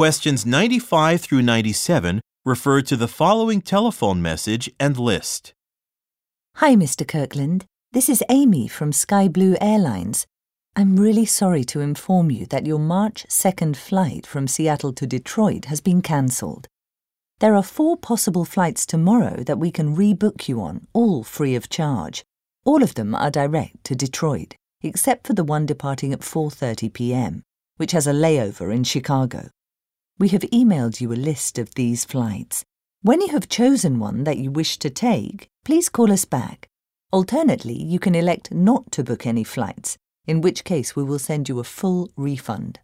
Questions 95 through 97 refer to the following telephone message and list. Hi, Mr. Kirkland. This is Amy from Sky Blue Airlines. I'm really sorry to inform you that your March 2nd flight from Seattle to Detroit has been cancelled. There are four possible flights tomorrow that we can rebook you on, all free of charge. All of them are direct to Detroit, except for the one departing at 4:30 p.m., which has a layover in Chicago. We have emailed you a list of these flights. When you have chosen one that you wish to take, please call us back. Alternately, you can elect not to book any flights, in which case we will send you a full refund.